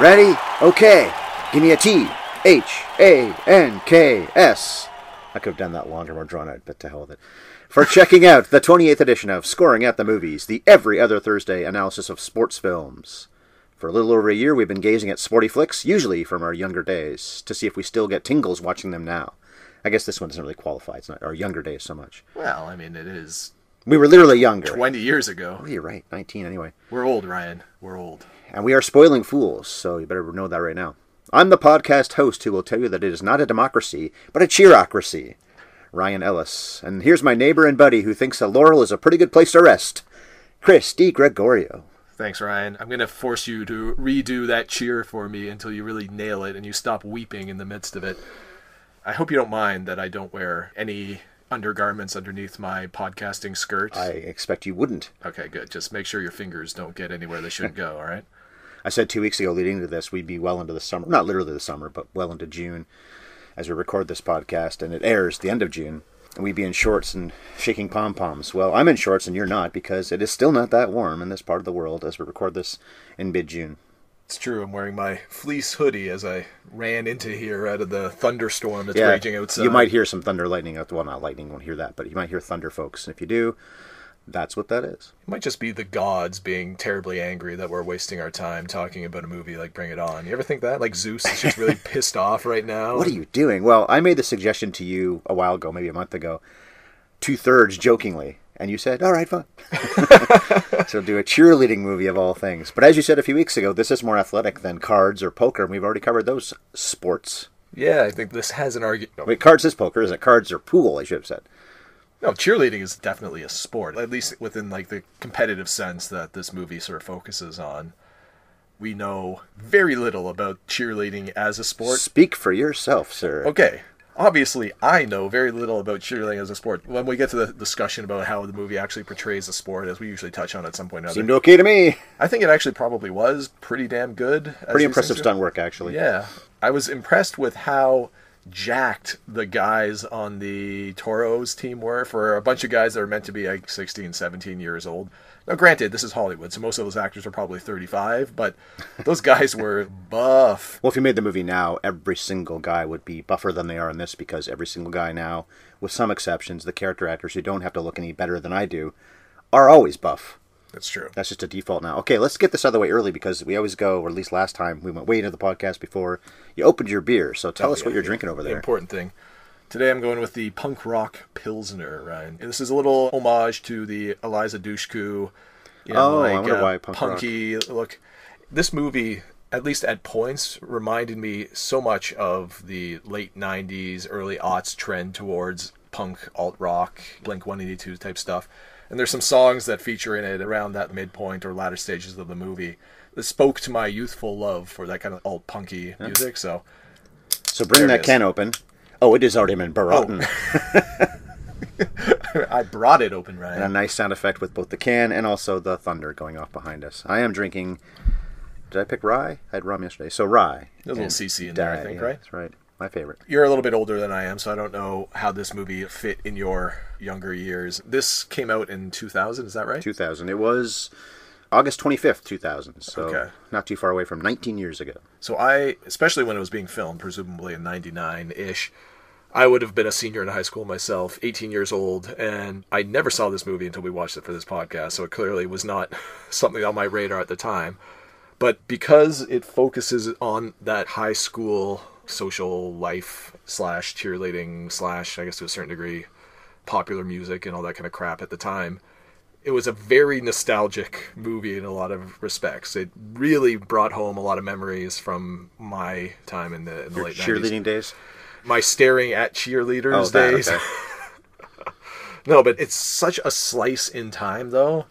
Ready? Okay. Give me a T. H A N K S. I could have done that longer, more drawn out, but to hell with it. For checking out the 28th edition of Scoring at the Movies, the every other Thursday analysis of sports films. For a little over a year, we've been gazing at sporty flicks, usually from our younger days, to see if we still get tingles watching them now. I guess this one doesn't really qualify. It's not our younger days so much. Well, I mean, it is We were literally younger. 20 years ago. Oh, you're right. 19 anyway. We're old, Ryan. We're old. And we are spoiling fools, so you better know that right now. I'm the podcast host who will tell you that it is not a democracy, but a cheerocracy. Ryan Ellis. And here's my neighbor and buddy who thinks that Laurel is a pretty good place to rest. Chris D. Gregorio. Thanks, Ryan. I'm going to force you to redo that cheer for me until you really nail it and you stop weeping in the midst of it. I hope you don't mind that I don't wear any undergarments underneath my podcasting skirt. I expect you wouldn't. Okay, good. Just make sure your fingers don't get anywhere they shouldn't go, all right? I said two weeks ago leading into this, we'd be well into the summer. Not literally the summer, but well into June as we record this podcast, and it airs the end of June. And we'd be in shorts and shaking pom poms. Well, I'm in shorts and you're not because it is still not that warm in this part of the world as we record this in mid June. It's true. I'm wearing my fleece hoodie as I ran into here out of the thunderstorm that's Yeah, raging outside. you might hear some thunder, lightning. Well, not lightning, won't hear that, but you might hear thunder, folks. And if you do, that's what that is. It might just be the gods being terribly angry that we're wasting our time talking about a movie like Bring It On. You ever think that? Like Zeus is just really pissed off right now. What are you doing? Well, I made the suggestion to you a while ago, maybe a month ago, two thirds jokingly, and you said, "All right, fine." so do a cheerleading movie of all things. But as you said a few weeks ago, this is more athletic than cards or poker, and we've already covered those sports. Yeah, I think this has an argument. Wait, cards is poker, isn't it? Cards or pool, I should have said. No, cheerleading is definitely a sport, at least within like the competitive sense that this movie sort of focuses on. We know very little about cheerleading as a sport. Speak for yourself, sir. Okay. Obviously, I know very little about cheerleading as a sport. When we get to the discussion about how the movie actually portrays the sport, as we usually touch on at some point or another, Seemed okay to me. I think it actually probably was pretty damn good. Pretty impressive stunt work, actually. Yeah. I was impressed with how jacked the guys on the Toros team were for a bunch of guys that are meant to be like 16, 17 years old. Now, granted, this is Hollywood, so most of those actors are probably 35, but those guys were buff. Well, if you made the movie now, every single guy would be buffer than they are in this because every single guy now, with some exceptions, the character actors who don't have to look any better than I do, are always buff. That's true. That's just a default now. Okay, let's get this out of the way early because we always go, or at least last time, we went way into the podcast before you opened your beer. So tell Oh, us yeah, what you're yeah. drinking over The there. important thing. Today I'm going with the punk rock Pilsner, Ryan. And this is a little homage to the Eliza Dushku, you know, Oh, I like wonder uh, why punk rock. punky look. This movie, at least at points, reminded me so much of the late '90s, early aughts trend towards punk, alt rock, Blink 182 type stuff. And there's some songs that feature in it around that midpoint or latter stages of the movie that spoke to my youthful love for that kind of alt punky music. So So bring that can open. Oh, it is already been brought. Oh. Mm. I brought it open, And a nice sound effect with both the can and also the thunder going off behind us. I am drinking. Did I pick rye? I had rum yesterday. So rye. There's a little CC in there, I think, yeah, right? That's right. My favorite. You're a little bit older than I am, so I don't know how this movie fit in your younger years. This came out in 2000, is that right? 2000. It was August 25th, 2000. So Okay. not too far away from 19 years ago. So I, especially when it was being filmed, presumably in 99 ish, I would have been a senior in high school myself, 18 years old, and I never saw this movie until we watched it for this podcast, so it clearly was not something on my radar at the time. But because it focuses on that high school social life slash cheerleading slash, I guess to a certain degree, popular music and all that kind of crap at the time, it was a very nostalgic movie in a lot of respects. It really brought home a lot of memories from my time in the, in the late 90s cheerleading days? my staring at cheerleaders Oh, that, days. okay. no, but it's such a slice in time though.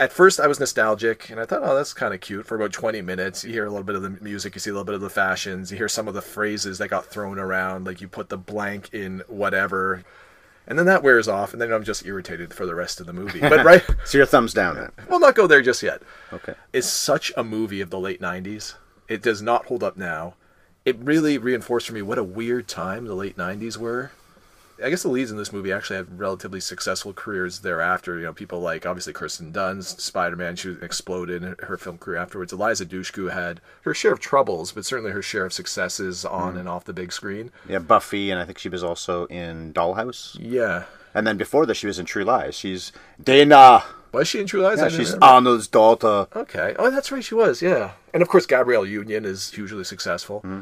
At first, I was nostalgic, and I thought, oh, that's kind of cute. For about 20 minutes, you hear a little bit of the music, you see a little bit of the fashions, you hear some of the phrases that got thrown around, like you put the blank in whatever. And then that wears off, and then I'm just irritated for the rest of the movie. But right, So your thumbs down then. we'll not go there just yet. Okay. It's such a movie of the late 90s. It does not hold up now. It really reinforced for me what a weird time the late 90s were. I guess the leads in this movie actually had relatively successful careers thereafter. You know, people like obviously Kirsten Dunst, Spider Man, she exploded in her film career afterwards. Eliza Dushku had her share of troubles, but certainly her share of successes on and off the big screen. Yeah, Buffy, and I think she was also in Dollhouse. Yeah. And then before this, she was in True Lies. She's Dana. Was she in True Lies? Yeah, she's remember. Arnold's daughter. Okay. Oh, that's right. She was. Yeah. And of course, Gabrielle Union is hugely successful. Mm-hmm.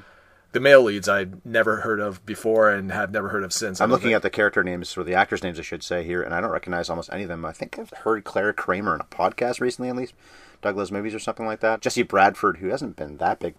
The male leads I'd never heard of before and have never heard of since. I'm looking think- at the character names, or the actors' names, I should say, here, and I don't recognize almost any of them. I think I've heard Clare Kramer in a podcast recently, at least. Douglas movies or something like that. Jesse Bradford, who hasn't been that big.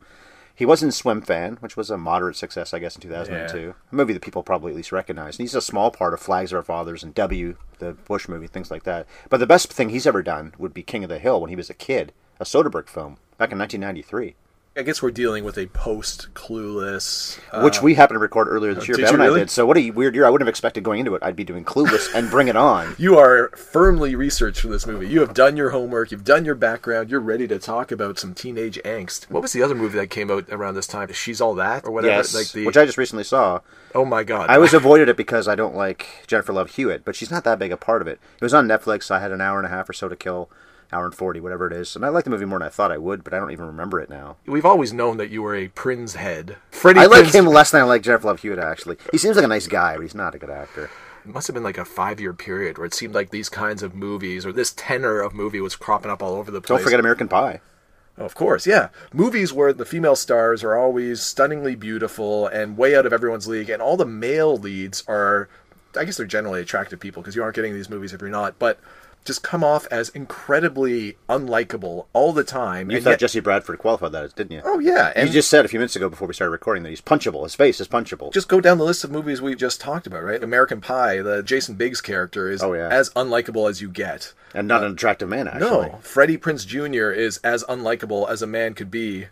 He was in Swim Fan, which was a moderate success, I guess, in 2002. A movie that people probably at least recognize. And he's a small part of Flags of Our Fathers and W, the Bush movie, things like that. But the best thing he's ever done would be King of the Hill when he was a kid, a Soderbergh film, back in 1993. I guess we're dealing with a post Clueless. Uh, which we happened to record earlier this year. did you and I did. So what a weird year! I wouldn't have expected going into it. I'd be doing Clueless and Bring It On. you are firmly researched for this movie. You have done your homework. You've done your background. You're ready to talk about some teenage angst. What was the other movie that came out around this time? She's All That or whatever. yes, Like the. which I just recently saw. oh my god. I was avoided it because I don't like Jennifer Love Hewitt, but she's not that big a part of it. It was on Netflix. So I had an hour and a half or so to kill, hour and forty, whatever it is, and I like the movie more than I thought I would, but I don't even remember it now. We've always known that you were a Prince head. Freddie I like Prinze- him less than I like Jennifer Love Hewitt. Actually, he seems like a nice guy, but he's not a good actor. It must have been like a five year period where it seemed like these kinds of movies or this tenor of movie was cropping up all over the place. Don't forget American Pie. Oh, Of course, yeah. Movies where the female stars are always stunningly beautiful and way out of everyone's league, and all the male leads are, I guess they're generally attractive people because you aren't getting these movies if you're not, but just come off as incredibly unlikable all the time. You and thought yet- Jesse Bradford qualified that, didn't you? Oh yeah, and you just said a few minutes ago before we started recording that he's punchable. His face is punchable. just go down the list of movies we just talked about, right? American Pie, the Jason Biggs character is Oh, yeah. as unlikable as you get. and not uh, an attractive man, actually. No, Freddie Prinze Jr. is as unlikable as a man could be.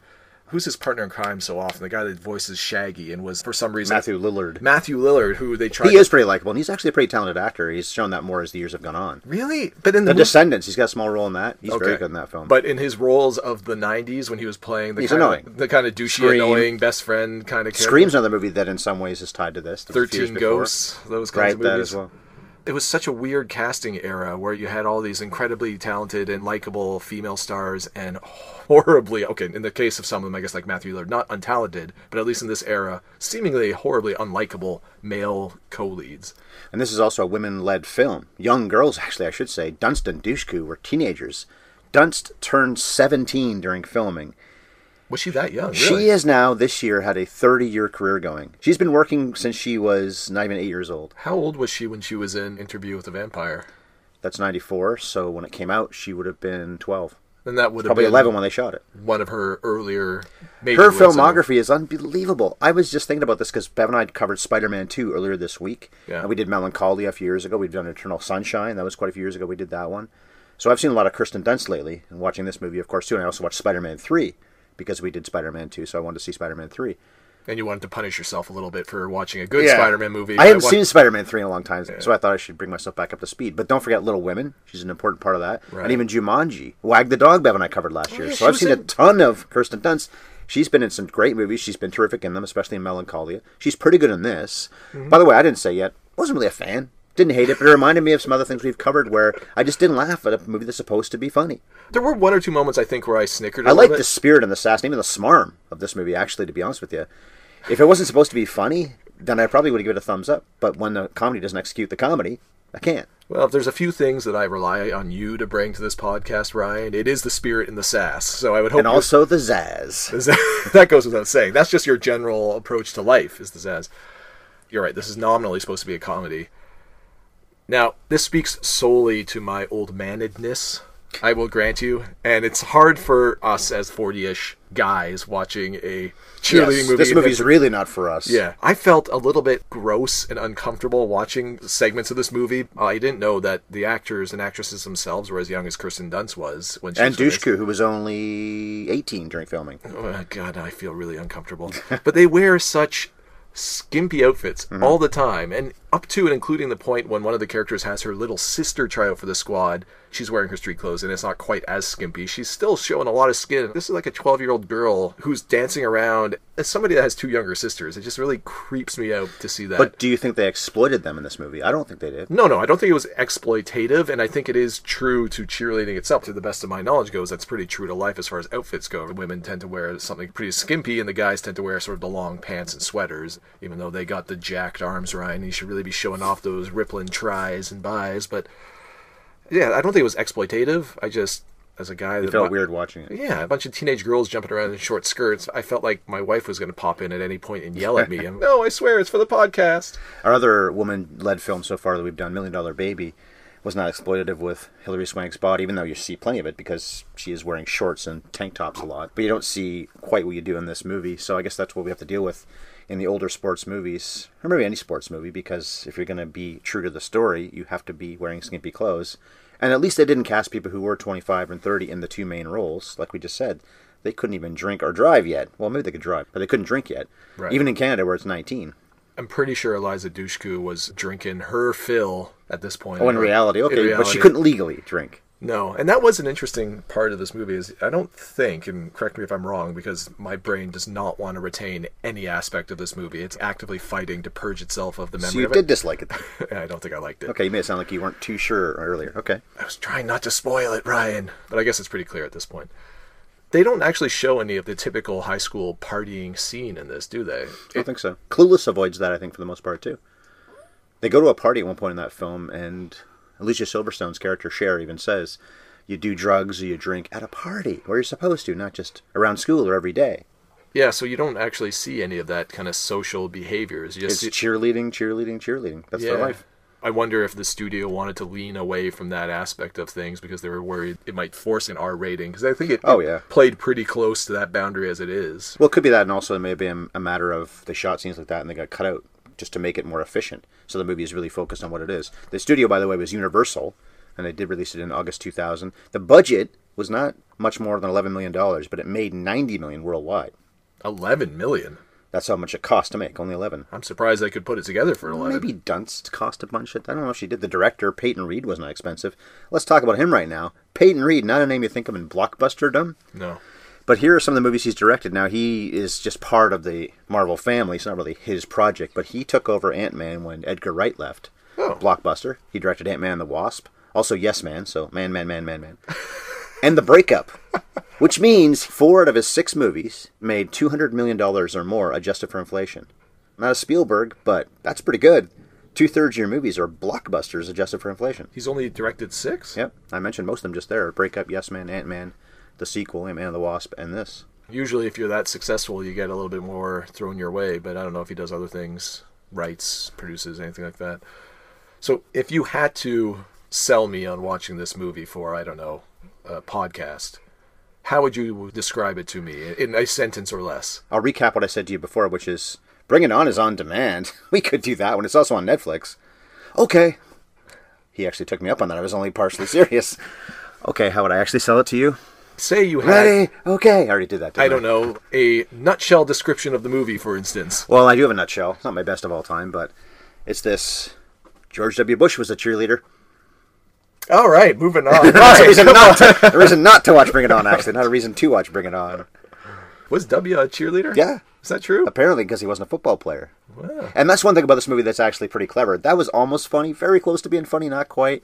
Who's his partner in crime so often? The guy that voices Shaggy and was for some reason Matthew Lillard. Matthew Lillard, who they tried. He is pretty likable, and he's actually a pretty talented actor. He's shown that more as the years have gone on. really, but in the, The Descendants, he's got a small role in that. He's very good in that film. But in his roles of the '90s, when he was playing the He's kind annoying. of, the kind of douchey, Scream. annoying best friend kind of character. Scream's another movie that, in some ways, is tied to this. That was a few years Thirteen. Ghosts, those kinds right? of That movies. as well. It was such a weird casting era where you had all these incredibly talented and likable female stars and horribly okay in the case of some of them i guess like matthew lillard not untalented but at least in this era seemingly horribly unlikable male co-leads And this is also a women-led film. Young girls, actually, I should say. Dunst and Dushku were teenagers. Dunst turned 17 during filming. Was she that young really? She is now, this year, had a 30-year career going. She's been working since she was not even eight years old. how old was she when she was in interview with the vampire That's 94, so when it came out, she would have been 12. and that would have Probably been 11 when they shot it. one of her earlier Her filmography is unbelievable. I was just thinking about this because Bev and I covered Spider Man 2 earlier this week. Yeah. And we did Melancholia a few years ago. We've done Eternal Sunshine. That was quite a few years ago. We did that one. So I've seen a lot of Kirsten Dunst lately and watching this movie, of course, too. And I also watched Spider Man 3 because we did Spider Man 2. So I wanted to see Spider Man 3. and you wanted to punish yourself a little bit for watching a good spider-man movie I haven't One- seen Spider Man 3 in a long time, so I thought I should bring myself back up to speed. But don't forget Little Women. She's an important part of that. Right. And even Jumanji. Wag the Dog, Bev and I covered last year. yeah, so I've seen a ton of Kirsten Dunst. She's been in some great movies. She's been terrific in them, especially in Melancholia. She's pretty good in this. Mm-hmm. By the way, I didn't say yet, wasn't really a fan. Didn't hate it, but it reminded me of some other things we've covered where I just didn't laugh at a movie that's supposed to be funny. there were one or two moments i think where i snickered a I like bit. the spirit and the sass, and even the smarm of this movie, actually, to be honest with you. If it wasn't supposed to be funny, then I probably would give it a thumbs up. But when the comedy doesn't execute the comedy, I can't. Well, if there's a few things that I rely on you to bring to this podcast, Ryan, it is the spirit and the sass. So I would hope And also the zazz. you're- that goes without saying. That's just your general approach to life, is the zazz. You're right. This is nominally supposed to be a comedy. Now, this speaks solely to my old manedness, I will grant you. And it's hard for us as 40 ish guys watching a cheerleading Yes, movie. This movie's really not for us. Yeah, I felt a little bit gross and uncomfortable watching segments of this movie. I didn't know that the actors and actresses themselves were as young as Kirsten Dunst was when she And was. Dushku, who was only 18 during filming. Oh, God, I feel really uncomfortable. but they wear such skimpy outfits Mm-hmm. all the time, and up to and including the point when one of the characters has her little sister try out for the squad. She's wearing her street clothes, and it's not quite as skimpy. She's still showing a lot of skin. This is like a 12 year old girl who's dancing around. As somebody that has two younger sisters, it just really creeps me out to see that. But do you think they exploited them in this movie? I don't think they did. No, no, I don't think it was exploitative, and I think it is true to cheerleading itself. To the best of my knowledge goes, that's pretty true to life as far as outfits go. Women tend to wear something pretty skimpy, and the guys tend to wear sort of the long pants and sweaters, even though they got the jacked arms, Ryan. You should really be showing off those rippling tries and buys, but yeah, I don't think it was exploitative. I just, as a guy It that felt weird watching it. yeah, a bunch of teenage girls jumping around in short skirts. I felt like my wife was going to pop in at any point and yell at me. And, no, I swear it's for the podcast. Our other woman-led film so far that we've done, Million Dollar Baby, was not exploitative with Hilary Swank's body, even though you see plenty of it because she is wearing shorts and tank tops a lot. But you don't see quite what you do in this movie, so I guess that's what we have to deal with in the older sports movies, or maybe any sports movie, because if you're going to be true to the story, you have to be wearing skimpy clothes. And at least they didn't cast people who were 25 and 30 in the two main roles, like we just said. They couldn't even drink or drive yet. Well, maybe they could drive, but they couldn't drink yet. Right. Even in Canada, where it's 19. I'm pretty sure Eliza Dushku was drinking her fill at this point. Oh, in reality, okay, but she couldn't legally drink. No, and that was an interesting part of this movie. Is I don't think, and correct me if I'm wrong, because my brain does not want to retain any aspect of this movie. It's actively fighting to purge itself of the memory So you did it. dislike it. then. I don't think I liked it. Okay, you made it sound like you weren't too sure earlier. Okay. I was trying not to spoil it, Ryan, but I guess it's pretty clear at this point. They don't actually show any of the typical high school partying scene in this, do they? I don't think so. Clueless avoids that, I think, for the most part, too. They go to a party at one point in that film, and Alicia Silverstone's character, Cher, even says, you do drugs or you drink at a party where you're supposed to, not just around school or every day. Yeah, so you don't actually see any of that kind of social behaviors. You It's just see, cheerleading, cheerleading, cheerleading. That's their life. I wonder if the studio wanted to lean away from that aspect of things because they were worried it might force an R rating. Because I think it, Oh, yeah. played pretty close to that boundary as it is. Well, it could be that, and also it may be a, a matter of they shot scenes like that and they got cut out just to make it more efficient. So the movie is really focused on what it is. The studio, by the way, was Universal, and they did release it in August 2000. The budget was not much more than 11 million dollars, but it made 90 million worldwide. 11 million. That's how much it cost to make. Only 11. I'm surprised they could put it together for 11. Maybe Dunst cost a bunch. Of, I don't know if she did. The director, Peyton Reed, was not expensive. Let's talk about him right now. Peyton Reed, not a name you think of in blockbusterdom. No. But here are some of the movies he's directed. Now he is just part of the Marvel family. It's not really his project, but he took over Ant Man when Edgar Wright left. Oh. Blockbuster. He directed Ant Man and the Wasp. Also Yes Man. So Man, Man, Man, Man, Man. and The Breakup, which means four out of his six movies made two hundred million dollars or more adjusted for inflation. Not a Spielberg, but that's pretty good. Two thirds of your movies are blockbusters adjusted for inflation. He's only directed six? Yep, I mentioned most of them just there: Breakup, Yes Man, Ant Man, the sequel, Ant Man and the Wasp, and this. Usually, if you're that successful, you get a little bit more thrown your way, but I don't know if he does other things, writes, produces, anything like that. So, if you had to sell me on watching this movie for, I don't know, a podcast, how would you describe it to me in a sentence or less? I'll recap what I said to you before, which is Bring It On is on demand. We could do that one. It's also on Netflix. Okay. He actually took me up on that. I was only partially serious. Okay, how would I actually sell it to you? Say you had, Ready? Okay. I already did that. didn't I don't know, a nutshell description of the movie, for instance. Well, I do have a nutshell. It's not my best of all time, but it's this. George W. Bush was a cheerleader. All right, moving on. There's a reason not to, a reason not to watch Bring It On, actually. Not a reason to watch Bring It On. Was W a cheerleader? Yeah. Is that true? Apparently, because he wasn't a football player. Wow. And that's one thing about this movie that's actually pretty clever. That was almost funny, very close to being funny, not quite.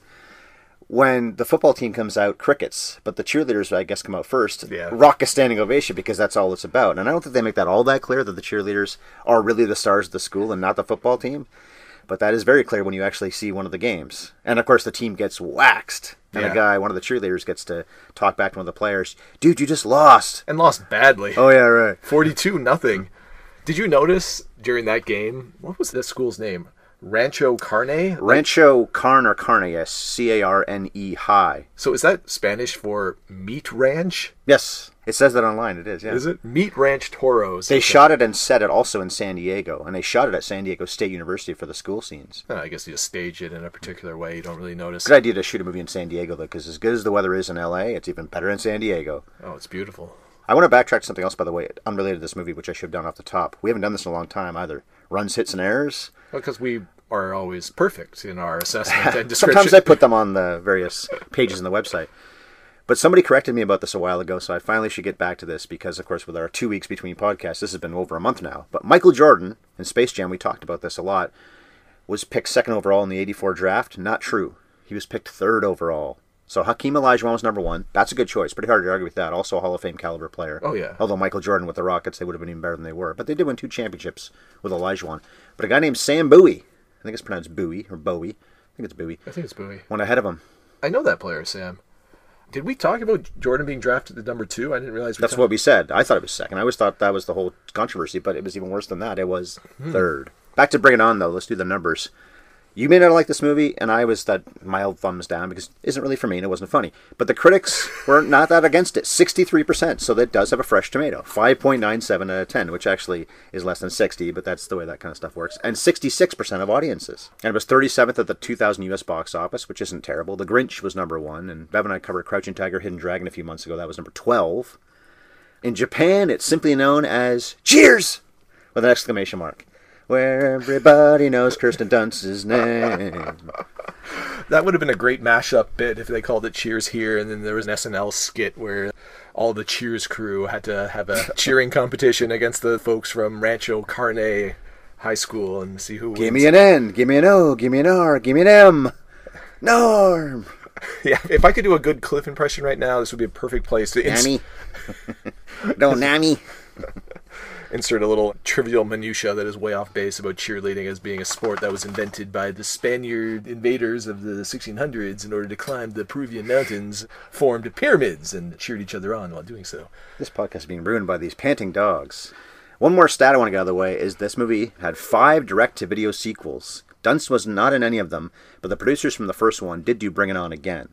When the football team comes out, crickets, but the cheerleaders, I guess, come out first. Yeah. Rock a standing ovation because that's all it's about. And I don't think they make that all that clear that the cheerleaders are really the stars of the school and not the football team. But that is very clear when you actually see one of the games. And of course, the team gets waxed. And Yeah. a guy, one of the cheerleaders, gets to talk back to one of the players. Dude, you just lost. And lost badly. Oh, yeah, right. 42 nothing. Did you notice during that game, what was the school's name? Rancho Carne. Rancho Carne or Carne, yes, C A R N E high. So is that Spanish for meat ranch? Yes, it says that online. It is. Yeah. Is it meat ranch toros? They shot it and set it also in San Diego, and they shot it at San Diego State University for the school scenes. I guess you just stage it in a particular way. You don't really notice. Good idea to shoot a movie in San Diego though, because as good as the weather is in LA, it's even better in San Diego. Oh, it's beautiful. I want to backtrack to something else, by the way, unrelated to this movie, which I should have done off the top. We haven't done this in a long time either. Runs, hits, and errors. Because we are always perfect in our assessment and description. Sometimes I put them on the various pages in the website. But somebody corrected me about this a while ago, so I finally should get back to this because, of course, with our two weeks between podcasts, this has been over a month now. But Michael Jordan in Space Jam, we talked about this a lot, was picked second overall in the 84 draft. Not true. He was picked third overall. So Hakeem Olajuwon was number one. That's a good choice. Pretty hard to argue with that. Also a Hall of Fame caliber player. Oh, yeah. Although Michael Jordan with the Rockets, they would have been even better than they were. But they did win two championships with Olajuwon. But a guy named Sam Bowie, I think it's pronounced Bowie or Bowie. I think it's Bowie. I think it's Bowie. Went ahead of him. I know that player, Sam. Did we talk about Jordan being drafted at number two? I didn't realize we That's talked- what we said. I thought it was second. I always thought that was the whole controversy, but it was even worse than that. It was hmm. third. Back to Bring It On, though. Let's do the numbers. You may not like this movie, and I was that mild thumbs down because it isn't really for me and it wasn't funny. But the critics were not that against it. 63%, so that does have a fresh tomato. 5.97 out of 10, which actually is less than 60, but that's the way that kind of stuff works. And 66% of audiences. And it was 37th at the 2000 US box office, which isn't terrible. The Grinch was number one, and Bev and I covered Crouching Tiger, Hidden Dragon a few months ago. That was number 12. In Japan, it's simply known as Cheers! With an exclamation mark. Where everybody knows Kirsten Dunst's name. That would have been a great mashup bit if they called it Cheers here, and then there was an SNL skit where all the Cheers crew had to have a cheering competition against the folks from Rancho Carne High School and see who Give wins. me an N, give me an O, give me an R, give me an M. Norm. Yeah, if I could do a good Cliff impression right now, this would be a perfect place to ins- Nami. no, Nami. Insert a little trivial minutia that is way off base about cheerleading as being a sport that was invented by the Spaniard invaders of the 1600s in order to climb the Peruvian mountains, formed pyramids, and cheered each other on while doing so. This podcast is being ruined by these panting dogs. One more stat I want to get out of the way is this movie had five direct to video sequels. Dunst was not in any of them, but the producers from the first one did do Bring It On again.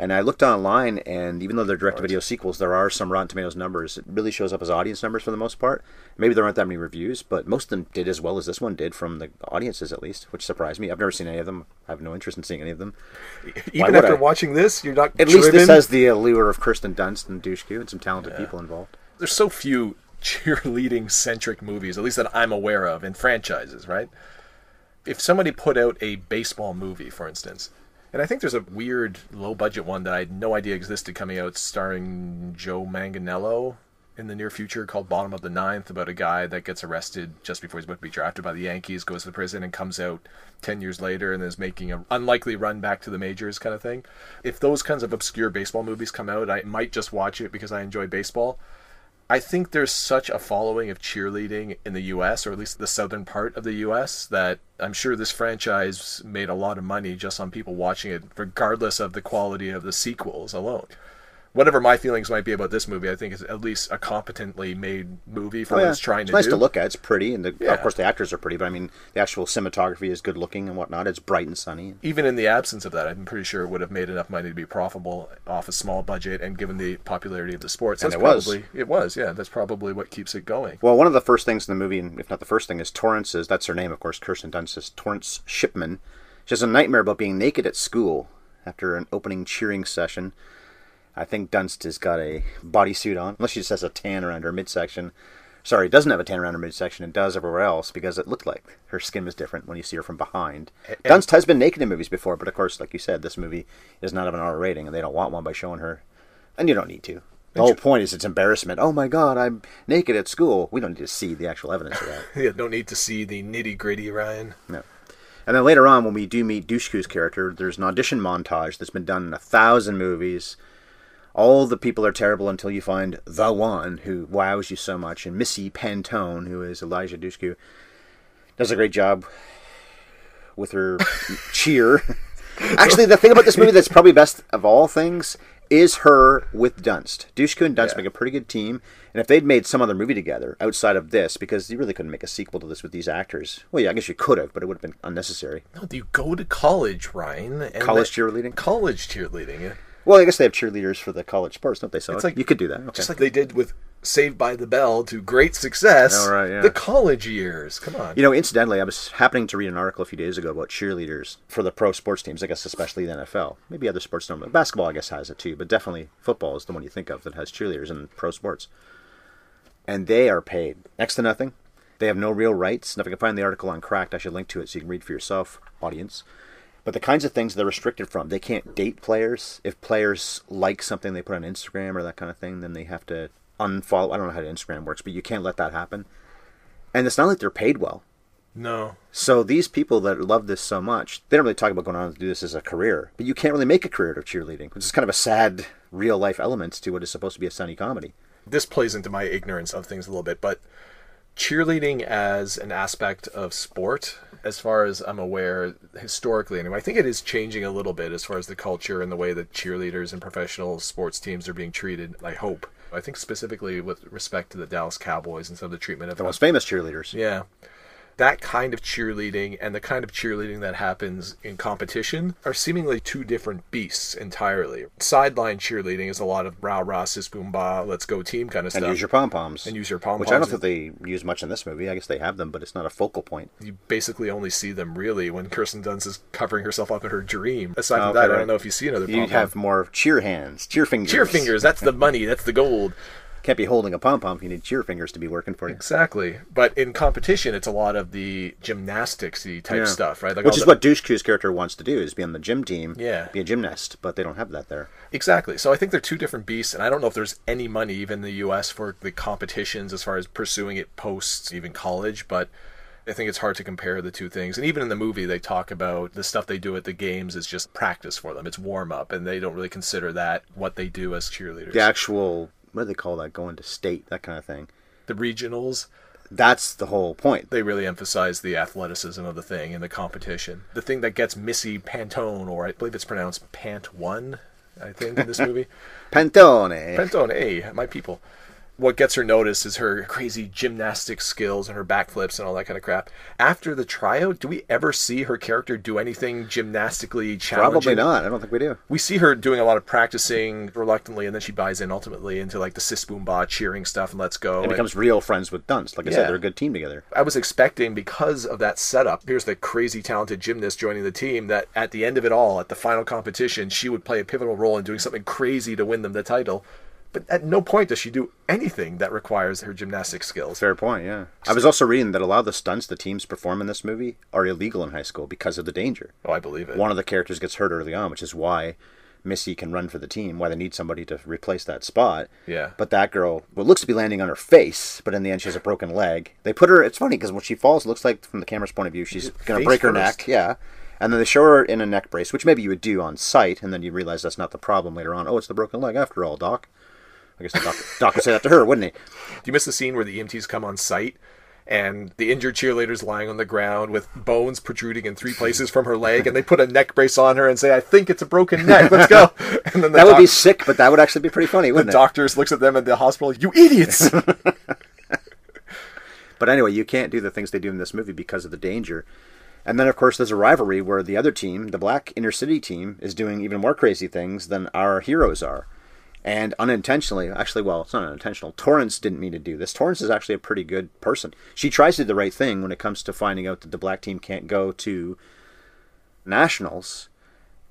And I looked online, and even though they're direct to video sequels, there are some Rotten Tomatoes numbers. It really shows up as audience numbers for the most part. Maybe there aren't that many reviews, but most of them did as well as this one did from the audiences, at least, which surprised me. I've never seen any of them. I have no interest in seeing any of them. Even after I? watching this, you're not At least this has the allure of Kirsten Dunst and Dushku and some talented people involved. There's so few cheerleading centric movies, at least that I'm aware of, in franchises, right? If somebody put out a baseball movie, for instance, and I think there's a weird low budget one that I had no idea existed coming out starring Joe Manganiello in the near future called Bottom of the Ninth about a guy that gets arrested just before he's about to be drafted by the Yankees, goes to prison and comes out 10 years later and is making an unlikely run back to the majors kind of thing. If those kinds of obscure baseball movies come out, I might just watch it because I enjoy baseball. I think there's such a following of cheerleading in the US, or at least the southern part of the US, that I'm sure this franchise made a lot of money just on people watching it, regardless of the quality of the sequels alone. Whatever my feelings might be about this movie, I think it's at least a competently made movie for Oh, what yeah. it's trying it's to nice do. to look at. It's pretty, and the, Yeah. of course the actors are pretty. But I mean, the actual cinematography is good looking and whatnot. It's bright and sunny. Even in the absence of that, I'm pretty sure it would have made enough money to be profitable off a small budget, and given the popularity of the sports, And it was. it was. Yeah, that's probably what keeps it going. Well, one of the first things in the movie, and if not the first thing, is Torrance's. That's her name, of course. Kirsten Dunst is Torrance Shipman. She has a nightmare about being naked at school after an opening cheering session. I think Dunst has got a bodysuit on, unless she just has a tan around her midsection. Sorry, it doesn't have a tan around her midsection and does everywhere else because it looked like her skin was different when you see her from behind. Dunst has been naked in movies before, but of course, like you said, this movie does not have an R rating, and they don't want one by showing her. And you don't need to. The whole point is it's embarrassment. Oh my god, I'm naked at school. We don't need to see the actual evidence of that. Yeah, don't need to see the nitty gritty, Ryan. No. And then later on, when we do meet Dushku's character, there's an audition montage that's been done in a thousand movies. All the people are terrible until you find the one who wows you so much. And Missy Pantone, who is Eliza Dushku, does a great job with her cheer. Actually, the thing about this movie that's probably best of all things is her with Dunst. Dushku and Dunst Yeah. make a pretty good team, and if they'd made some other movie together outside of this, because you really couldn't make a sequel to this with these actors. Well, yeah, I guess you could have, but it would have been unnecessary. No, do you go to college, Ryan. And College cheerleading? College cheerleading. Well, I guess they have cheerleaders for the college sports, don't they? So It's like you could do that. Okay. Just like they did with Saved by the Bell to great success. Oh, right, yeah. The college years. Come on. You know, incidentally, I was happening to read an article a few days ago about cheerleaders for the pro sports teams. I guess especially the NFL. Maybe other sports don't. Basketball, I guess, has it too, but definitely football is the one you think of that has cheerleaders in pro sports. And they are paid next to nothing. They have no real rights. And if I can find the article on Cracked, I should link to it so you can read for yourself, audience. But the kinds of things they're restricted from, they can't date players. If players like something they put on Instagram or that kind of thing, then they have to unfollow. I don't know how Instagram works, but you can't let that happen. And it's not like they're paid well. no. So these people that love this so much, they don't really talk about going on to do this as a career. But you can't really make a career out of cheerleading, which is kind of a sad real life element to what is supposed to be a sunny comedy. This plays into my ignorance of things a little bit, but cheerleading as an aspect of sport, as far as I'm aware, historically anyway, I think it is changing a little bit as far as the culture and the way that cheerleaders and professional sports teams are being treated. I hope. I think specifically with respect to the Dallas Cowboys and some of the treatment of The most famous cheerleaders. Yeah. That kind of cheerleading and the kind of cheerleading that happens in competition are seemingly two different beasts entirely. Sideline cheerleading is a lot of rah rah sis boom ba, let's go team kind of And stuff. And use your pom poms. And use your pom-poms Which I don't think they use much in this movie. I guess they have them, but it's not a focal point. you basically only see them really when Kirsten Dunst is covering herself up in her dream. Aside from Okay, that, I right. don't know if you see another You pom have more cheer hands, cheer fingers. cheer fingers. That's the money. That's the gold. Can't be holding a pom pom. You need cheer fingers to be working for you. Exactly. But in competition, it's a lot of the gymnasticsy type Yeah. stuff, right? Like Which is the- what Dushku's character wants to do: is be on the gym team, Yeah. be a gymnast. But they don't have that there. Exactly. So I think they're two different beasts, and I don't know if there's any money even in the U.S. for the competitions as far as pursuing it post even college, but I think it's hard to compare the two things. And even in the movie, they talk about the stuff they do at the games is just practice for them. It's warm up, and they don't really consider that what they do as cheerleaders. The actual what do they call that? Going to state, that kind of thing. The regionals, That's the whole point. they really emphasize the athleticism of the thing and the competition. The thing that gets Missy Pantone, or I believe it's pronounced Pant One, I think, in this movie. Pantone. Pantone, hey, my people. What gets her noticed is her crazy gymnastic skills and her backflips and all that kind of crap. After the tryout, do we ever see her character do anything gymnastically challenging? Probably not. I don't think we do. We see her doing a lot of practicing reluctantly, and then she buys in ultimately into like the sis boom ba cheering stuff and let's go. And And becomes real friends with Dunst. Like I Yeah. said, they're a good team together. I was expecting because of that setup. Here's the crazy talented gymnast joining the team. That at the end of it all, at the final competition, she would play a pivotal role in doing something crazy to win them the title. But at no point does she do anything that requires her gymnastic skills. Fair point, yeah. I was also reading that a lot of the stunts the teams perform in this movie are illegal in high school because of the danger. Oh, I believe it. One of the characters gets hurt early on, which is why Missy can run for the team, why they need somebody to replace that spot. Yeah. But that girl, well, looks to be landing on her face, but in the end she has a broken leg. They put her, it's funny because when she falls, it looks like from the camera's point of view, she's going to break her first. neck. Yeah. And then they show her in a neck brace, which maybe you would do on site, and then you realize that's not the problem later on. Oh, it's the broken leg after all, Doc. I guess the doc, doc would say that to her, wouldn't he? Do you miss the scene where the EMTs come on site and the injured cheerleader's lying on the ground with bones protruding in three places from her leg, and they put a neck brace on her and say, "I think it's a broken neck. Let's go." And then the That would be sick, but that would actually be pretty funny, the wouldn't it? doctors looks at them at the hospital. You idiots! But anyway, you can't do the things they do in this movie because of the danger. And then, of course, there's a rivalry where the other team, the black inner city team, is doing even more crazy things than our heroes are. And unintentionally, actually, well, it's not unintentional. Torrance didn't mean to do this. Torrance is actually a pretty good person. She tries to do the right thing when it comes to finding out that the black team can't go to nationals.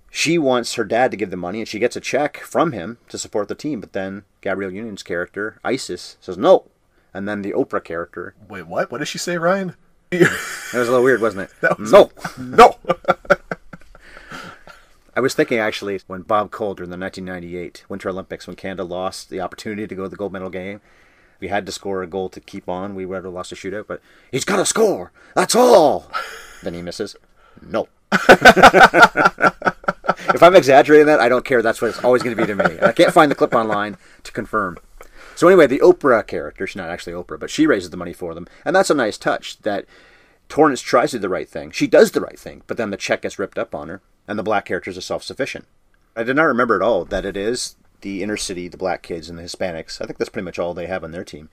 She wants her dad to give the money, and she gets a check from him to support the team. But then Gabrielle Union's character, Isis, says no. And then the Oprah character, Wait, what? What did she say, Ryan? that was a little weird, wasn't it? Was- no. no. I was thinking actually when Bob Calder in the 1998 Winter Olympics, when Canada lost the opportunity to go to the gold medal game, we had to score a goal to keep on. We would have lost a shootout, but he's got to score. That's all. then he misses. No. if I'm exaggerating that, I don't care. That's what it's always going to be to me. I can't find the clip online to confirm. So anyway, the Oprah character, she's not actually Oprah, but she raises the money for them, and that's a nice touch. That Torrance tries to do the right thing. She does the right thing, but then the check gets ripped up on her, and the black characters are self-sufficient. I did not remember at all that it is the inner city, the black kids, and the Hispanics. I think that's pretty much all they have on their team.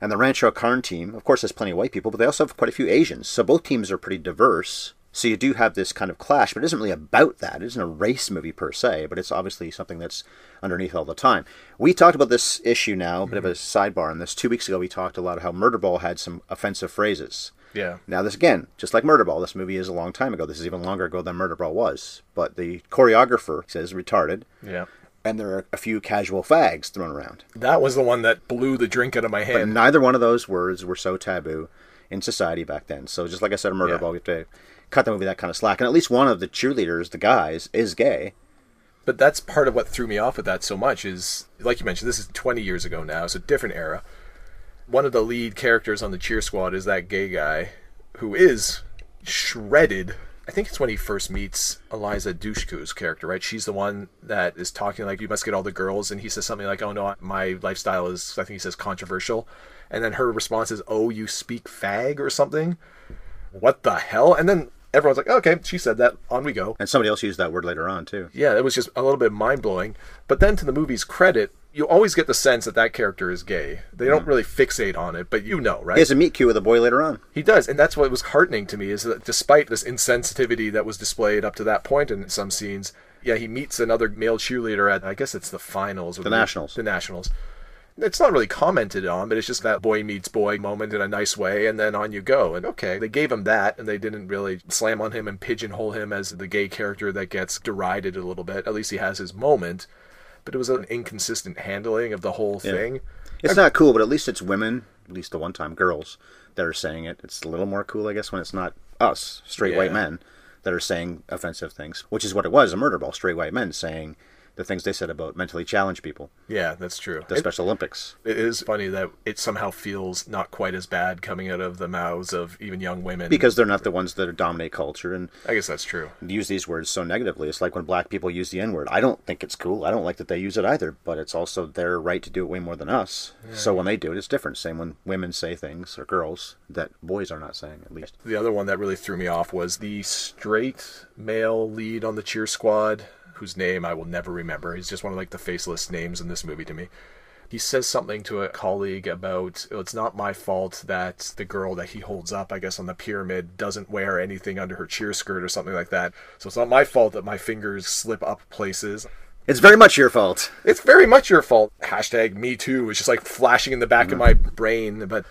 And the Rancho Karn team, of course, has plenty of white people, but they also have quite a few Asians. So both teams are pretty diverse. So you do have this kind of clash, but it isn't really about that. It isn't a race movie per se, but it's obviously something that's underneath all the time. We talked about this issue now, a bit of a mm-hmm. sidebar on this. Two weeks ago, we talked a lot about how Murderball had some offensive phrases. Yeah. Now, this again, just like Murderball, this movie is a long time ago. This is even longer ago than Murderball was. But the choreographer says retarded, Yeah. and there are a few casual fags thrown around. That was the one that blew the drink out of my But hand. neither one of those words were so taboo in society back then. So just like I said, a Murderball, Yeah. we have to cut the movie that kind of slack. And at least one of the cheerleaders, the guys, is gay. But that's part of what threw me off with that so much is, like you mentioned, this is 20 years ago now. It's a different era. One of the lead characters on the cheer squad is that gay guy who is shredded. I think it's when he first meets Eliza Dushku's character, right? She's the one that is talking like, you must get all the girls. And he says something like, oh no, my lifestyle is, I think he says controversial. And then her response is, oh, you speak fag or something? What the hell? And then everyone's like, okay, she said that. On we go. And somebody else used that word later on, too. Yeah, it was just a little bit mind blowing. But then to the movie's credit, you always get the sense that that character is gay. They don't hmm. really fixate on it, but you know, right? He has a meet cute with a boy later on. He does, and that's what was heartening to me is that despite this insensitivity that was displayed up to that point in some scenes, yeah, he meets another male cheerleader at I guess it's the finals, or The Nationals. The Nationals. It's not really commented on, but it's just that boy meets boy moment in a nice way, and then on you go. And okay, they gave him that, and they didn't really slam on him and pigeonhole him as the gay character that gets derided a little bit. At least he has his moment. But it was an inconsistent handling of the whole Yeah. thing. It's not cool, but at least it's women, at least the one time girls, that are saying it. It's a little more cool, I guess, when it's not us, straight white men, that are saying offensive things, which is what it was a murder ball, straight white men saying the things they said about mentally challenged people, Yeah, that's true. the It- Special Olympics. It is funny that it somehow feels not quite as bad coming out of the mouths of even young women. Because they're not the ones that dominate culture and I guess that's true. use these words so negatively. It's like when black people use the N word. I don't think it's cool. I don't like that they use it either, but it's also their right to do it way more than us. So when they do it, it's different. Same when women say things, or girls, that boys are not saying, at least. The other one that really threw me off was the straight male lead on the cheer squad, whose name I will never remember. He's just one of like the faceless names in this movie to me. He says something to a colleague about "Oh, it's not my fault that the girl that he holds up, I guess on the pyramid, doesn't wear anything under her cheer skirt or something like that. So it's not my fault that my fingers slip up places. It's very much your fault. It's very much your fault. Hashtag me too was just like flashing in the back of mm-hmm. my brain, but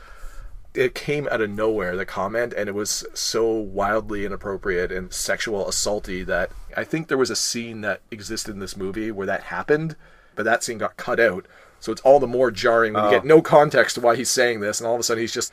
it came out of nowhere, the comment, and it was so wildly inappropriate and sexual assaulty that I think there was a scene that existed in this movie where that happened, but that scene got cut out. So it's all the more jarring when you get oh. no context to why he's saying this, and all of a sudden he's just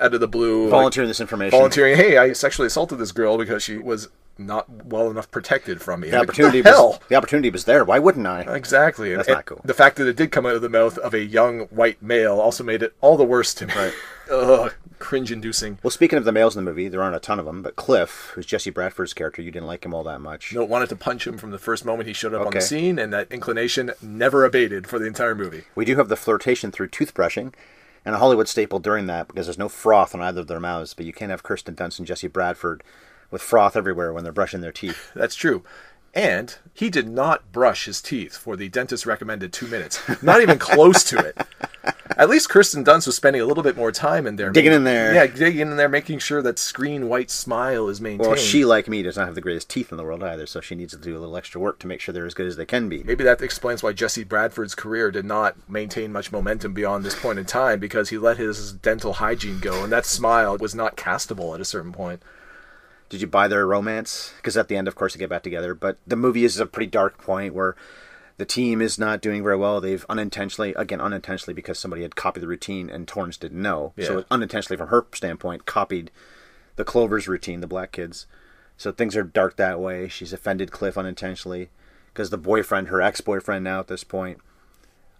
out of the blue like, Volunteering this information. volunteering, hey, I sexually assaulted this girl because she was not well enough protected from me. The Like, opportunity, the hell? was, the opportunity was there. Why wouldn't I? Exactly. That's it- not cool. The fact that it did come out of the mouth of a young white male also made it all the worse to me. Right. Ugh, cringe inducing. Well, speaking of the males in the movie, there aren't a ton of them, but Cliff, who's Jesse Bradford's character, you didn't like him all that much. No, wanted to punch him from the first moment he showed up on the scene, and that inclination never abated for the entire movie. We do have the flirtation through toothbrushing, and a Hollywood staple during that because there's no froth on either of their mouths, but you can't have Kirsten Dunst and Jesse Bradford with froth everywhere when they're brushing their teeth. That's true. And he did not brush his teeth for the dentist recommended two minutes. Not even close to it. At least Kirsten Dunst was spending a little bit more time in there. Digging in there. Yeah, digging in there, making sure that screen white smile is maintained. Well, she, like me, does not have the greatest teeth in the world either, so she needs to do a little extra work to make sure they're as good as they can be. Maybe that explains why Jesse Bradford's career did not maintain much momentum beyond this point in time because he let his dental hygiene go, and that smile was not castable at a certain point. Did you buy their romance? Because at the end, of course, they get back together. But the movie is a pretty dark point where the team is not doing very well. They've unintentionally, again, unintentionally, because somebody had copied the routine and Torrance didn't know. So Yeah. it unintentionally, from her standpoint, copied the Clover's routine, the black kids. So things are dark that way. She's offended Cliff unintentionally because the boyfriend, her ex boyfriend now at this point.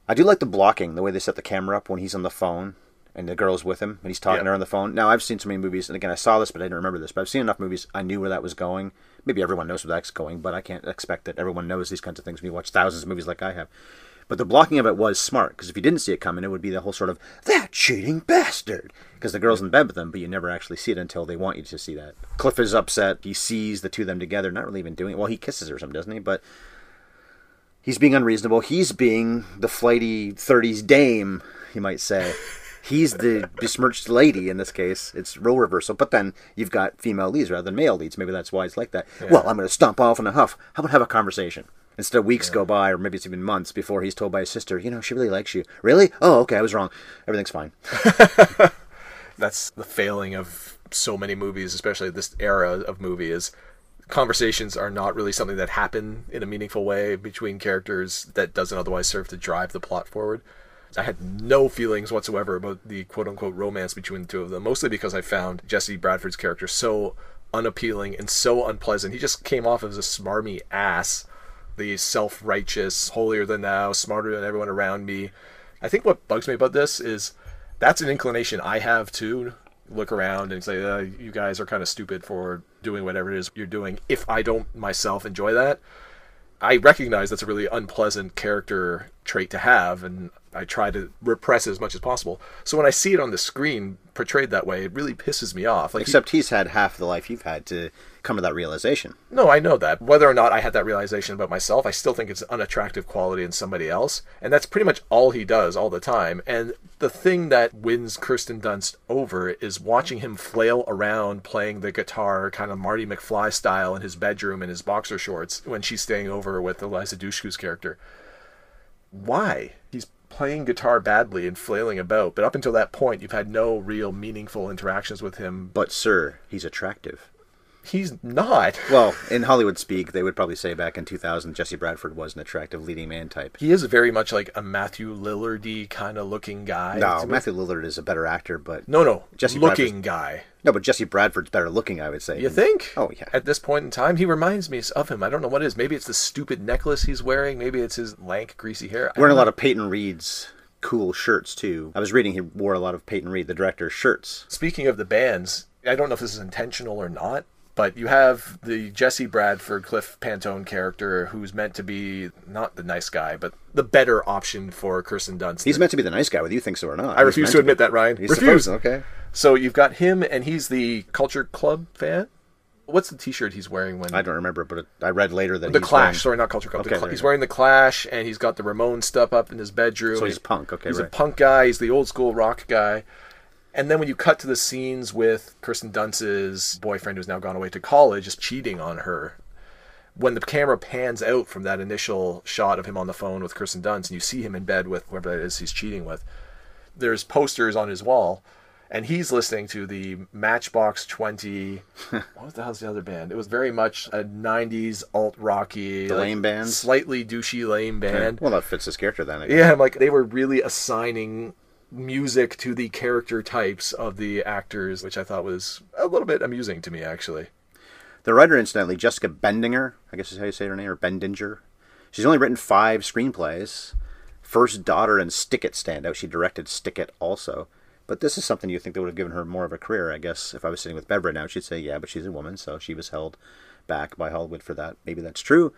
I do like the blocking, the way they set the camera up when he's on the phone and the girl's with him and he's talking Yeah. to her on the phone. Now, I've seen so many movies, and again, I saw this, but I didn't remember this. But I've seen enough movies, I knew where that was going. Maybe everyone knows where that's going, but I can't expect that everyone knows these kinds of things when you watch thousands of movies like I have. But the blocking of it was smart, because if you didn't see it coming, it would be the whole sort of, that cheating bastard! Because the girl's in bed with them, but you never actually see it until they want you to see that. Cliff is upset. He sees the two of them together, not really even doing it. Well, he kisses her or something, doesn't he? But He's being unreasonable. He's being the flighty 30s dame, you might say. He's the besmirched lady in this case. It's role reversal. But then you've got female leads rather than male leads. Maybe that's why it's like that. Well, I'm going to stomp off in a huff. How about have a conversation? Instead, weeks go by, or maybe it's even months before he's told by his sister, you know, she really likes you. Really? Oh, okay, I was wrong. Everything's fine. That's the failing of so many movies, especially this era of movie, is conversations are not really something that happen in a meaningful way between characters that doesn't otherwise serve to drive the plot forward. I had no feelings whatsoever about the quote unquote romance between the two of them, mostly because I found Jesse Bradford's character so unappealing and so unpleasant. He just came off as a smarmy ass, the self righteous, holier than thou, smarter than everyone around me. I think what bugs me about this is that's an inclination I have to Look around and say, uh, you guys are kind of stupid for doing whatever it is you're doing. If I don't myself enjoy that, I recognize that's a really unpleasant character trait to have, and I try to repress it as much as possible. So when I see it on the screen portrayed that way, it really pisses me off. Like he- Except he's had half the life you've had to come to that realization. no, I know that. Whether or not I had that realization about myself, I still think it's an unattractive quality in somebody else. And that's pretty much all he does all the time. And the thing that wins Kirsten Dunst over is watching him flail around playing the guitar kind of Marty McFly style in his bedroom in his boxer shorts when she's staying over with Eliza Dushku's character. Why? He's playing guitar badly and flailing about, but up until that point, you've had no real meaningful interactions with him. But, sir, he's attractive. He's not. Well, in Hollywood speak, they would probably say back in 2000, Jesse Bradford was an attractive leading man type. He is very much like a Matthew Lillardy kind of looking guy. No. Matthew Lillard is a better actor, but No, no, Jesse looking guy. no, but Jesse Bradford's better looking, I would say. You think? Oh yeah. At this point in time, he reminds me of him. I don't know what it is. Maybe it's the stupid necklace he's wearing. Maybe it's his lank, greasy hair. Wearing a lot of Peyton Reed's cool shirts too. I was reading he wore a lot of Peyton Reed, the director's shirts. Speaking of the bands, I don't know if this is intentional or not, but you have the Jesse Bradford, Cliff Pantone character who's meant to be not the nice guy, but the better option for Kirsten Dunst. He's meant to be the nice guy, whether you think so or not. I refuse to admit that, Ryan. He's refuse. supposed okay. So you've got him, and he's the Culture Club fan. What's the T-shirt he's wearing when I don't remember, but I read later that the he's Clash? wearing- Sorry, not Culture Club. Okay, there he's go. wearing the Clash, and he's got the Ramon stuff up in his bedroom. So he's punk, okay, he's a punk guy. He's the old school rock guy. And then when you cut to the scenes with Kirsten Dunst's boyfriend, who's now gone away to college, is cheating on her. When the camera pans out from that initial shot of him on the phone with Kirsten Dunst, and you see him in bed with whoever that is he's cheating with, there's posters on his wall, and he's listening to the Matchbox 20. what the hell's the other band? It was very much a 90s alt rocky, The lame bands? slightly douchey lame band. Well, that fits his character then. Guess. Yeah, I'm like they were really assigning music to the character types of the actors, which I thought was a little bit amusing to me actually. The writer, incidentally, Jessica Bendinger, I guess is how you say her name, or Bendinger. She's only written five screenplays. First Daughter and Stick It stand out. She directed Stick It also. But this is something you think that would have given her more of a career. I guess if I was sitting with Bev right now, she'd say, yeah, but she's a woman, so she was held back by Hollywood for that. Maybe that's true.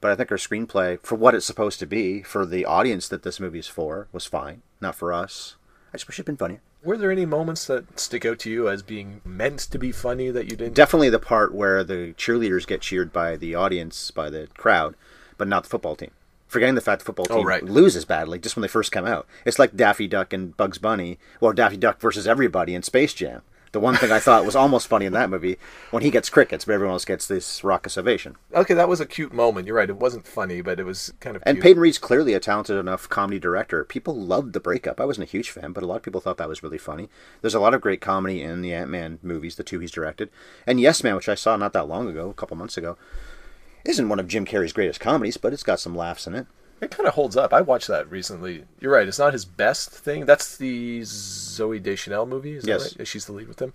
But I think her screenplay, for what it's supposed to be, for the audience that this movie is for, was fine. Not for us. I just wish it'd been funnier. Were there any moments that stick out to you as being meant to be funny that you didn't? Definitely the part where the cheerleaders get cheered by the audience, by the crowd, but not the football team. Forgetting the fact the football Oh, team right. loses badly just when they first come out. It's like Daffy Duck and Bugs Bunny, or Daffy Duck versus everybody in Space Jam. The one thing I thought was almost funny in that movie when he gets crickets, but everyone else gets this raucous ovation. okay, that was a cute moment. You're right. It wasn't funny, but it was kind of And cute. Peyton Reed's clearly a talented enough comedy director. People loved the breakup. I wasn't a huge fan, but a lot of people thought that was really funny. There's a lot of great comedy in the Ant Man movies, the two he's directed. And Yes Man, which I saw not that long ago, a couple months ago, isn't one of Jim Carrey's greatest comedies, but it's got some laughs in it. It kind of holds up. I watched that recently. You're right. It's not his best thing. That's the Zooey Deschanel movie. Is Yes. that right? She's the lead with him.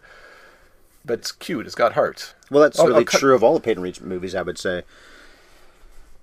But it's cute. It's got heart. Well, that's I'll- really I'll cut- true of all the Peyton Reed movies, I would say.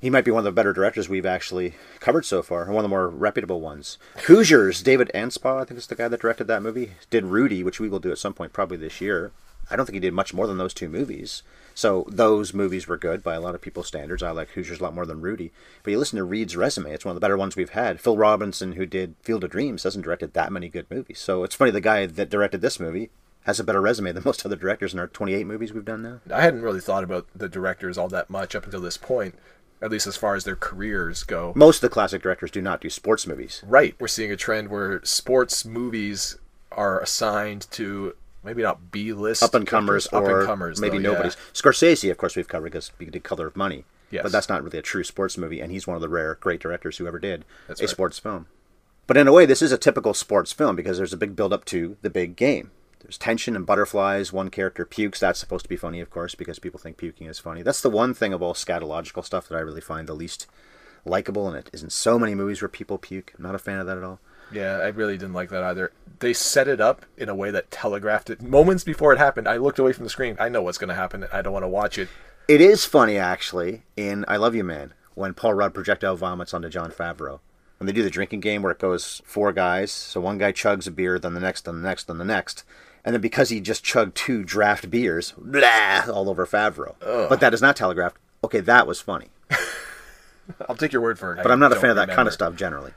He might be one of the better directors we've actually covered so far, and one of the more reputable ones. Hoosiers, David Anspaugh, I think is the guy that directed that movie, did Rudy, which we will do at some point probably this year. I don't think he did much more than those two movies. So those movies were good by a lot of people's standards. I like Hoosiers a lot more than Rudy. But you listen to Reed's resume, it's one of the better ones we've had. Phil Robinson, who did Field of Dreams, hasn't directed that many good movies. So it's funny the guy that directed this movie has a better resume than most other directors in our 28 movies we've done now. I hadn't really thought about the directors all that much up until this point. at least as far as their careers go. Most of the classic directors do not do sports movies. Right. We're seeing a trend where sports movies are assigned to maybe not B list Up and comers or and comers, maybe though, yeah. nobody's. Scorsese, of course, we've covered because we did Color of Money. Yes. But that's not really a true sports movie, and he's one of the rare great directors who ever did That's a right. sports film. But in a way, this is a typical sports film because there's a big build up to the big game. There's tension and butterflies. One character pukes. That's supposed to be funny, of course, because people think puking is funny. That's the one thing of all scatological stuff that I really find the least likable, and it is in so many movies where people puke. I'm not a fan of that at all. Yeah, I really didn't like that either. They set it up in a way that telegraphed it. Moments before it happened, I looked away from the screen. I know what's going to happen. I don't want to watch it. It is funny, actually, in I Love You Man, when Paul Rudd projectile vomits onto Jon Favreau. When they do the drinking game where it goes four guys, so one guy chugs a beer, then the next, then the next, then the next. And then because he just chugged two draft beers, blah, all over Favreau. But that is not telegraphed. Okay, that was funny. I'll take your word for it. But I'm not a fan of that kind of stuff generally.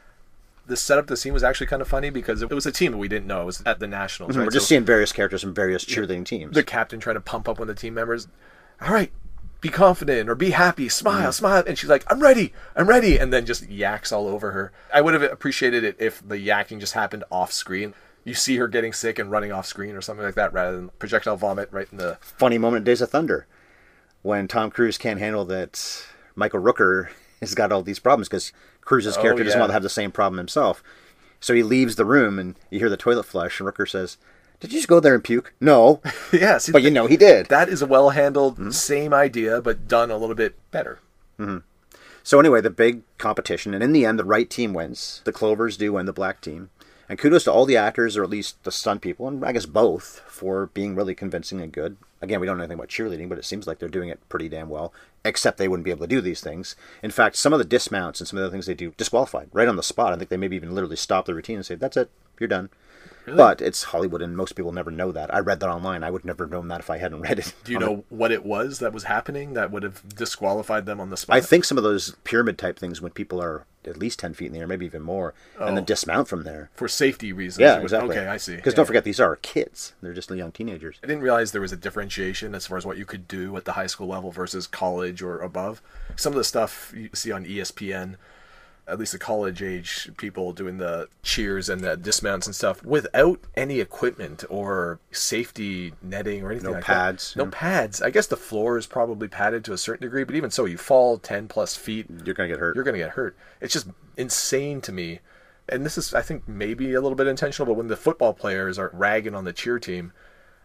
The setup, the scene was actually kind of funny because it was a team that we didn't know. It was at the Nationals. Right? We're just So seeing various characters from various cheerleading teams. the captain trying to pump up one of the team members. All right, be confident or be happy, smile, Mm. smile. And she's like, I'm ready, I'm ready. And then just yaks all over her. I would have appreciated it if the yakking just happened off screen. You see her getting sick and running off screen or something like that rather than projectile vomit right in the. funny moment in Days of Thunder when Tom Cruise can't handle that Michael Rooker has got all these problems because Cruise's Oh, character doesn't yeah. want to have the same problem himself. So he leaves the room and you hear the toilet flush and Rooker says, Did you just go there and puke? No. Yeah, see, but you know he did. that is a well handled, Mm-hmm. same idea, but done a little bit better. So anyway, the big competition, and in the end, the right team wins. The Clovers do win the black team. And kudos to all the actors, or at least the stunt people, and I guess both, for being really convincing and good. Again, we don't know anything about cheerleading, but it seems like they're doing it pretty damn well. Except they wouldn't be able to do these things. In fact, some of the dismounts and some of the things they do disqualified right on the spot. I think they maybe even literally stop the routine and say, "That's it, you're done." But it's Hollywood, and most people never know that. I read that online. I would never have known that if I hadn't read it. Do you know what it was that was happening that would have disqualified them on the spot? I think some of those pyramid type things when people are at least 10 feet in the air, maybe even more, and then Oh. dismount from there. for safety reasons. Yeah, would- exactly. Okay, I see. Because Yeah. don't forget, these are kids. They're just young teenagers. I didn't realize there was a differentiation as far as what you could do at the high school level versus college or above. Some of the stuff you see on ESPN, at least the college age people doing the cheers and the dismounts and stuff without any equipment or safety netting or anything No like pads, that. No yeah. pads. I guess the floor is probably padded to a certain degree, but even so, you fall 10 plus feet, You're going to get hurt. you're going to get hurt. It's just insane to me. And this is, I think, maybe a little bit intentional, but when the football players are ragging on the cheer team,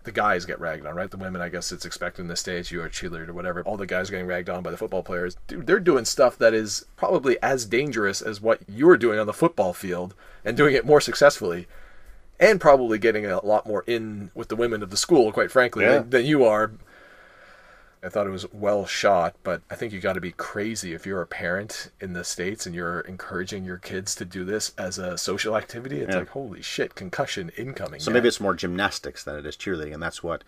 the guys get ragged on, right? The women, I guess it's expected in this stage, you are a cheerleader or whatever. All the guys are getting ragged on by the football players. Dude, they're doing stuff that is probably as dangerous as what you're doing on the football field and doing it more successfully. And probably getting a lot more in with the women of the school, quite frankly, Yeah. than, than you are. I thought it was well shot, but I think you got to be crazy if you're a parent in the states and you're encouraging your kids to do this as a social activity. It's Yeah. like holy shit, concussion incoming. So maybe it's more gymnastics than it is cheerleading, and that's what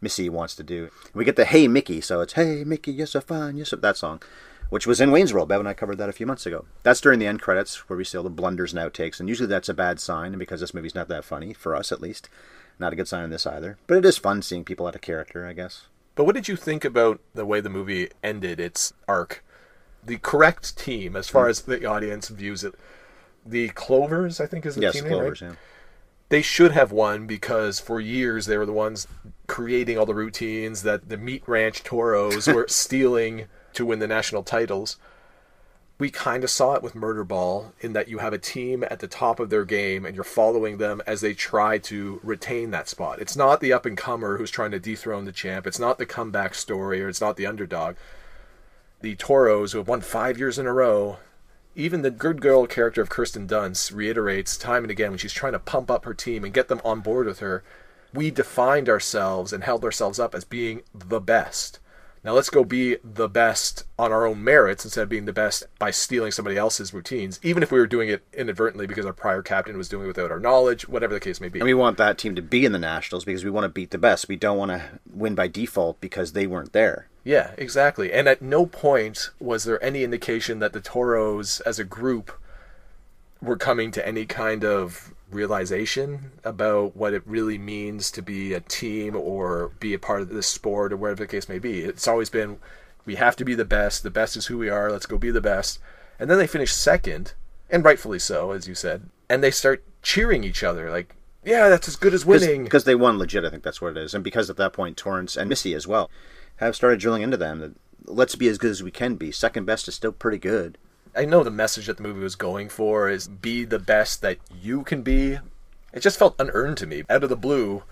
Missy wants to do. We get the Hey Mickey, so it's Hey Mickey, you're so fine, you're so... That song, which was in Wayne's World. Bev and I covered that a few months ago. That's during the end credits, where we see all the blunders and outtakes, and usually that's a bad sign, and because this movie's not that funny, for us at least. Not a good sign in this either. But it is fun seeing people out of character, I guess. But what did you think about the way the movie ended its arc? The correct team, as far as the audience views it, the Clovers, I think is the yes, team Clovers, name, right? yeah. They should have won because for years they were the ones creating all the routines that the Meat Ranch Toros were stealing to win the national titles. We kind of saw it with Murderball in that you have a team at the top of their game and you're following them as they try to retain that spot. It's not the up and comer who's trying to dethrone the champ. It's not the comeback story or it's not the underdog. The Toros who have won five years in a row. Even the good girl character of Kirsten Dunst reiterates time and again when she's trying to pump up her team and get them on board with her. We defined ourselves and held ourselves up as being the best. Now let's go be the best on our own merits instead of being the best by stealing somebody else's routines, even if we were doing it inadvertently because our prior captain was doing it without our knowledge, whatever the case may be. And we want that team to be in the Nationals because we want to beat the best. We don't want to win by default because they weren't there. Yeah, exactly. And at no point was there any indication that the Toros as a group were coming to any kind of realization about what it really means to be a team or be a part of this sport or whatever the case may be. It's always been We have to be the best. The best is who we are. Let's go be the best. And then they finish second, and rightfully so, as you said. And they start cheering each other like, yeah, that's as good as winning. because they won legit. I think that's what it is, and because at that point Torrance and Missy as well have started drilling into them that let's be as good as we can be. Second best is still pretty good. I know the message that the movie was going for is be the best that you can be. It just felt unearned to me. Out of the blue,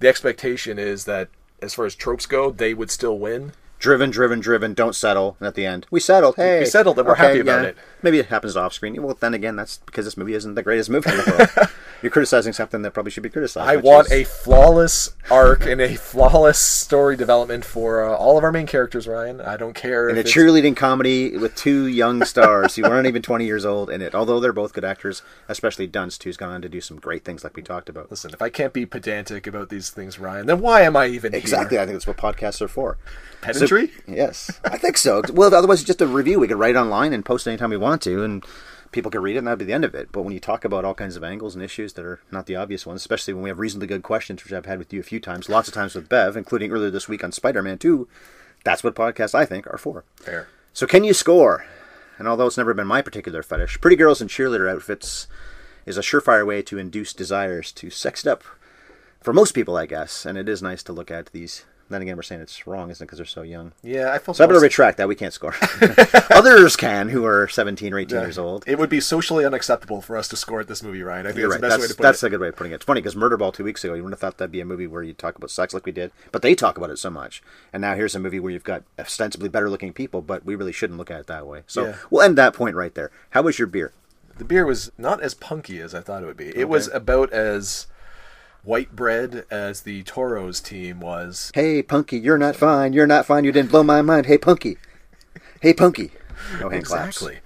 the expectation is that as far as tropes go, they would still win. Driven, driven, driven. Don't settle. And at the end, we settled. Hey, We settled and we're happy about it. Maybe it happens off screen. Well, then again, that's because this movie isn't the greatest movie in the world. You're criticizing something that probably should be criticized. I want is- a flawless arc and a flawless story development for uh, all of our main characters, Ryan. I don't care in a it's- cheerleading comedy with two young stars who aren't even 20 years old in it. Although they're both good actors, especially Dunst, who's gone on to do some great things like we talked about. Listen, if I can't be pedantic about these things, Ryan, then why am I even Exactly. here? I think that's what podcasts are for. So- yes, I think so. Well, otherwise, it's just a review. We could write online and post anytime we want to, and people could read it, and that'd be the end of it. But when you talk about all kinds of angles and issues that are not the obvious ones, especially when we have reasonably good questions, which I've had with you a few times, lots of times with Bev, including earlier this week on Spider Man 2, that's what podcasts, I think, are for. Fair. So, can you score? And although it's never been my particular fetish, pretty girls in cheerleader outfits is a surefire way to induce desires to sex it up for most people, I guess. And it is nice to look at these. Then again, we're saying it's wrong, isn't it? Because they're so young. Yeah, I feel So I better retract that. We can't score. Others can, who are 17 or 18 years old. It would be socially unacceptable for us to score at this movie, Ryan. I think You're that's right. the best way to put that's it. a good way of putting it. It's funny because Murderball two weeks ago, you wouldn't have thought that'd be a movie where you talk about sex like we did, but they talk about it so much. And now here's a movie where you've got ostensibly better looking people, but we really shouldn't look at it that way. So Yeah. we'll end that point right there. How was your beer? The beer was not as punky as I thought it would be. It was about as white bread as the Toros team was. Hey, Punky, you're not fine. You're not fine. You didn't blow my mind. Hey, Punky. Hey, Punky. No hand claps. Exactly.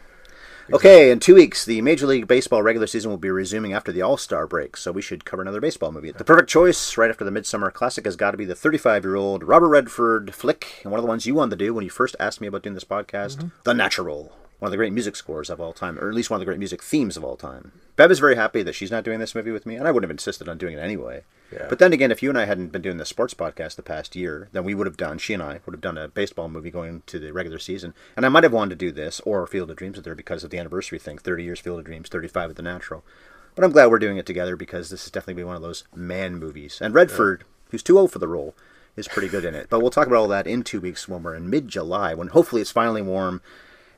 Okay, in two weeks, the Major League Baseball regular season will be resuming after the All Star break, so we should cover another baseball movie. The perfect choice, right after the Midsummer Classic, has got to be the 35 year old Robert Redford flick, and one of the ones you wanted to do when you first asked me about doing this podcast mm-hmm. The Natural. One of the great music scores of all time, or at least one of the great music themes of all time. Bev is very happy that she's not doing this movie with me, and I wouldn't have insisted on doing it anyway. Yeah. But then again, if you and I hadn't been doing the sports podcast the past year, then we would have done, she and I would have done a baseball movie going to the regular season. And I might have wanted to do this or Field of Dreams with her because of the anniversary thing 30 years Field of Dreams, 35 at the Natural. But I'm glad we're doing it together because this is definitely one of those man movies. And Redford, who's too old for the role, is pretty good in it. But we'll talk about all that in two weeks when we're in mid July, when hopefully it's finally warm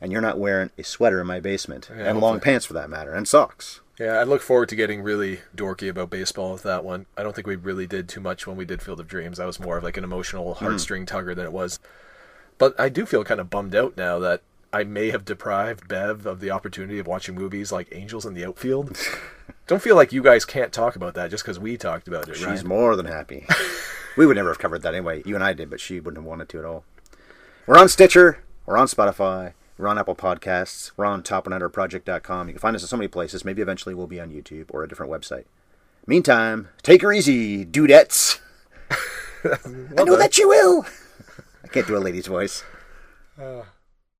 and you're not wearing a sweater in my basement. and long pants for that matter, and socks. Yeah, I look forward to getting really dorky about baseball with that one. I don't think we really did too much when we did Field of Dreams. That was more of like an emotional hmm. heartstring tugger than it was. But I do feel kind of bummed out now that I may have deprived Bev of the opportunity of watching movies like Angels in the Outfield. don't feel like you guys can't talk about that just because we talked about it, She's right? more than happy. we would never have covered that anyway. You and I did, but she wouldn't have wanted to at all. We're on Stitcher. We're on Spotify. We're on Apple Podcasts. We're on topandunderproject.com. You can find us in so many places. Maybe eventually we'll be on YouTube or a different website. Meantime, take her easy, dudettes. I know that you will. I can't do a lady's voice. Uh,